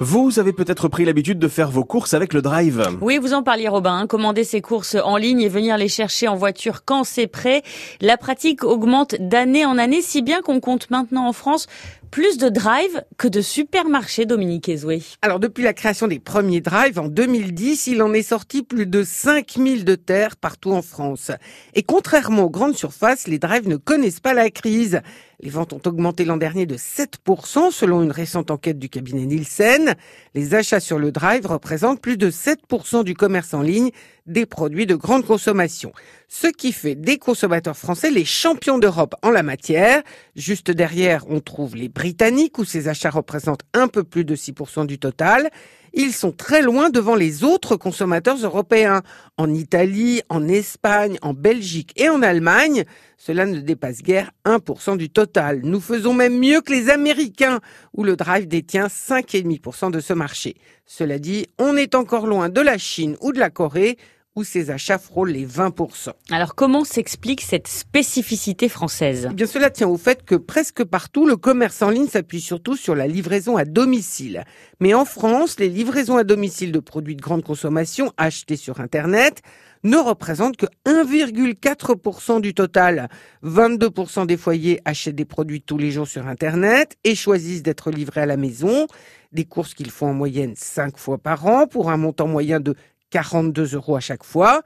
Vous avez peut-être pris l'habitude de faire vos courses avec le drive. Oui, vous en parliez Robin, hein. commander ses courses en ligne et venir les chercher en voiture quand c'est prêt. La pratique augmente d'année en année, si bien qu'on compte maintenant en France plus de drive que de supermarchés, Dominique Ezoué. Alors depuis la création des premiers drives en 2010, il en est sorti plus de 5000 de terre partout en France. Et contrairement aux grandes surfaces, les drives ne connaissent pas la crise. Les ventes ont augmenté l'an dernier de 7% selon une récente enquête du cabinet Nielsen. Les achats sur le drive représentent plus de 7% du commerce en ligne des produits de grande consommation. Ce qui fait des consommateurs français les champions d'Europe en la matière. Juste derrière, on trouve les Britanniques où ces achats représentent un peu plus de 6% du total. Ils sont très loin devant les autres consommateurs européens. En Italie, en Espagne, en Belgique et en Allemagne, cela ne dépasse guère 1% du total. Nous faisons même mieux que les Américains, où le drive détient 5,5% de ce marché. Cela dit, on est encore loin de la Chine ou de la Corée, où ces achats frôlent les 20%. Alors comment s'explique cette spécificité française? Eh bien, Cela tient au fait que presque partout, le commerce en ligne s'appuie surtout sur la livraison à domicile. Mais en France, les livraisons à domicile de produits de grande consommation achetés sur Internet ne représentent que 1,4% du total. 22% des foyers achètent des produits tous les jours sur Internet et choisissent d'être livrés à la maison. Des courses qu'ils font en moyenne 5 fois par an pour un montant moyen de 42 euros à chaque fois,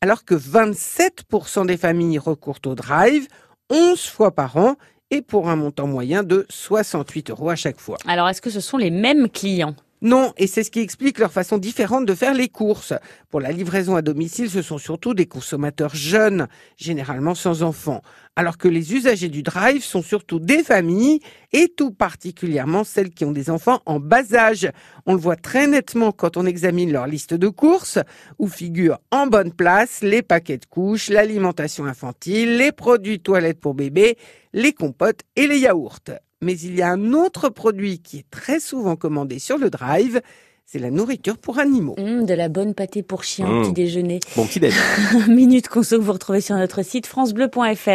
alors que 27% des familles recourent au drive 11 fois par an et pour un montant moyen de 68 euros à chaque fois. Alors est-ce que ce sont les mêmes clients? Non, et c'est ce qui explique leur façon différente de faire les courses. Pour la livraison à domicile, ce sont surtout des consommateurs jeunes, généralement sans enfants, alors que les usagers du drive sont surtout des familles, et tout particulièrement celles qui ont des enfants en bas âge. On le voit très nettement quand on examine leur liste de courses, où figurent en bonne place les paquets de couches, l'alimentation infantile, les produits toilettes pour bébés, les compotes et les yaourts. Mais il y a un autre produit qui est très souvent commandé sur le drive. C'est la nourriture pour animaux. Mmh, de la bonne pâtée pour chien, mmh. petit déjeuner. Bon petit déjeuner. Minute conso que vous retrouvez sur notre site francebleu.fr.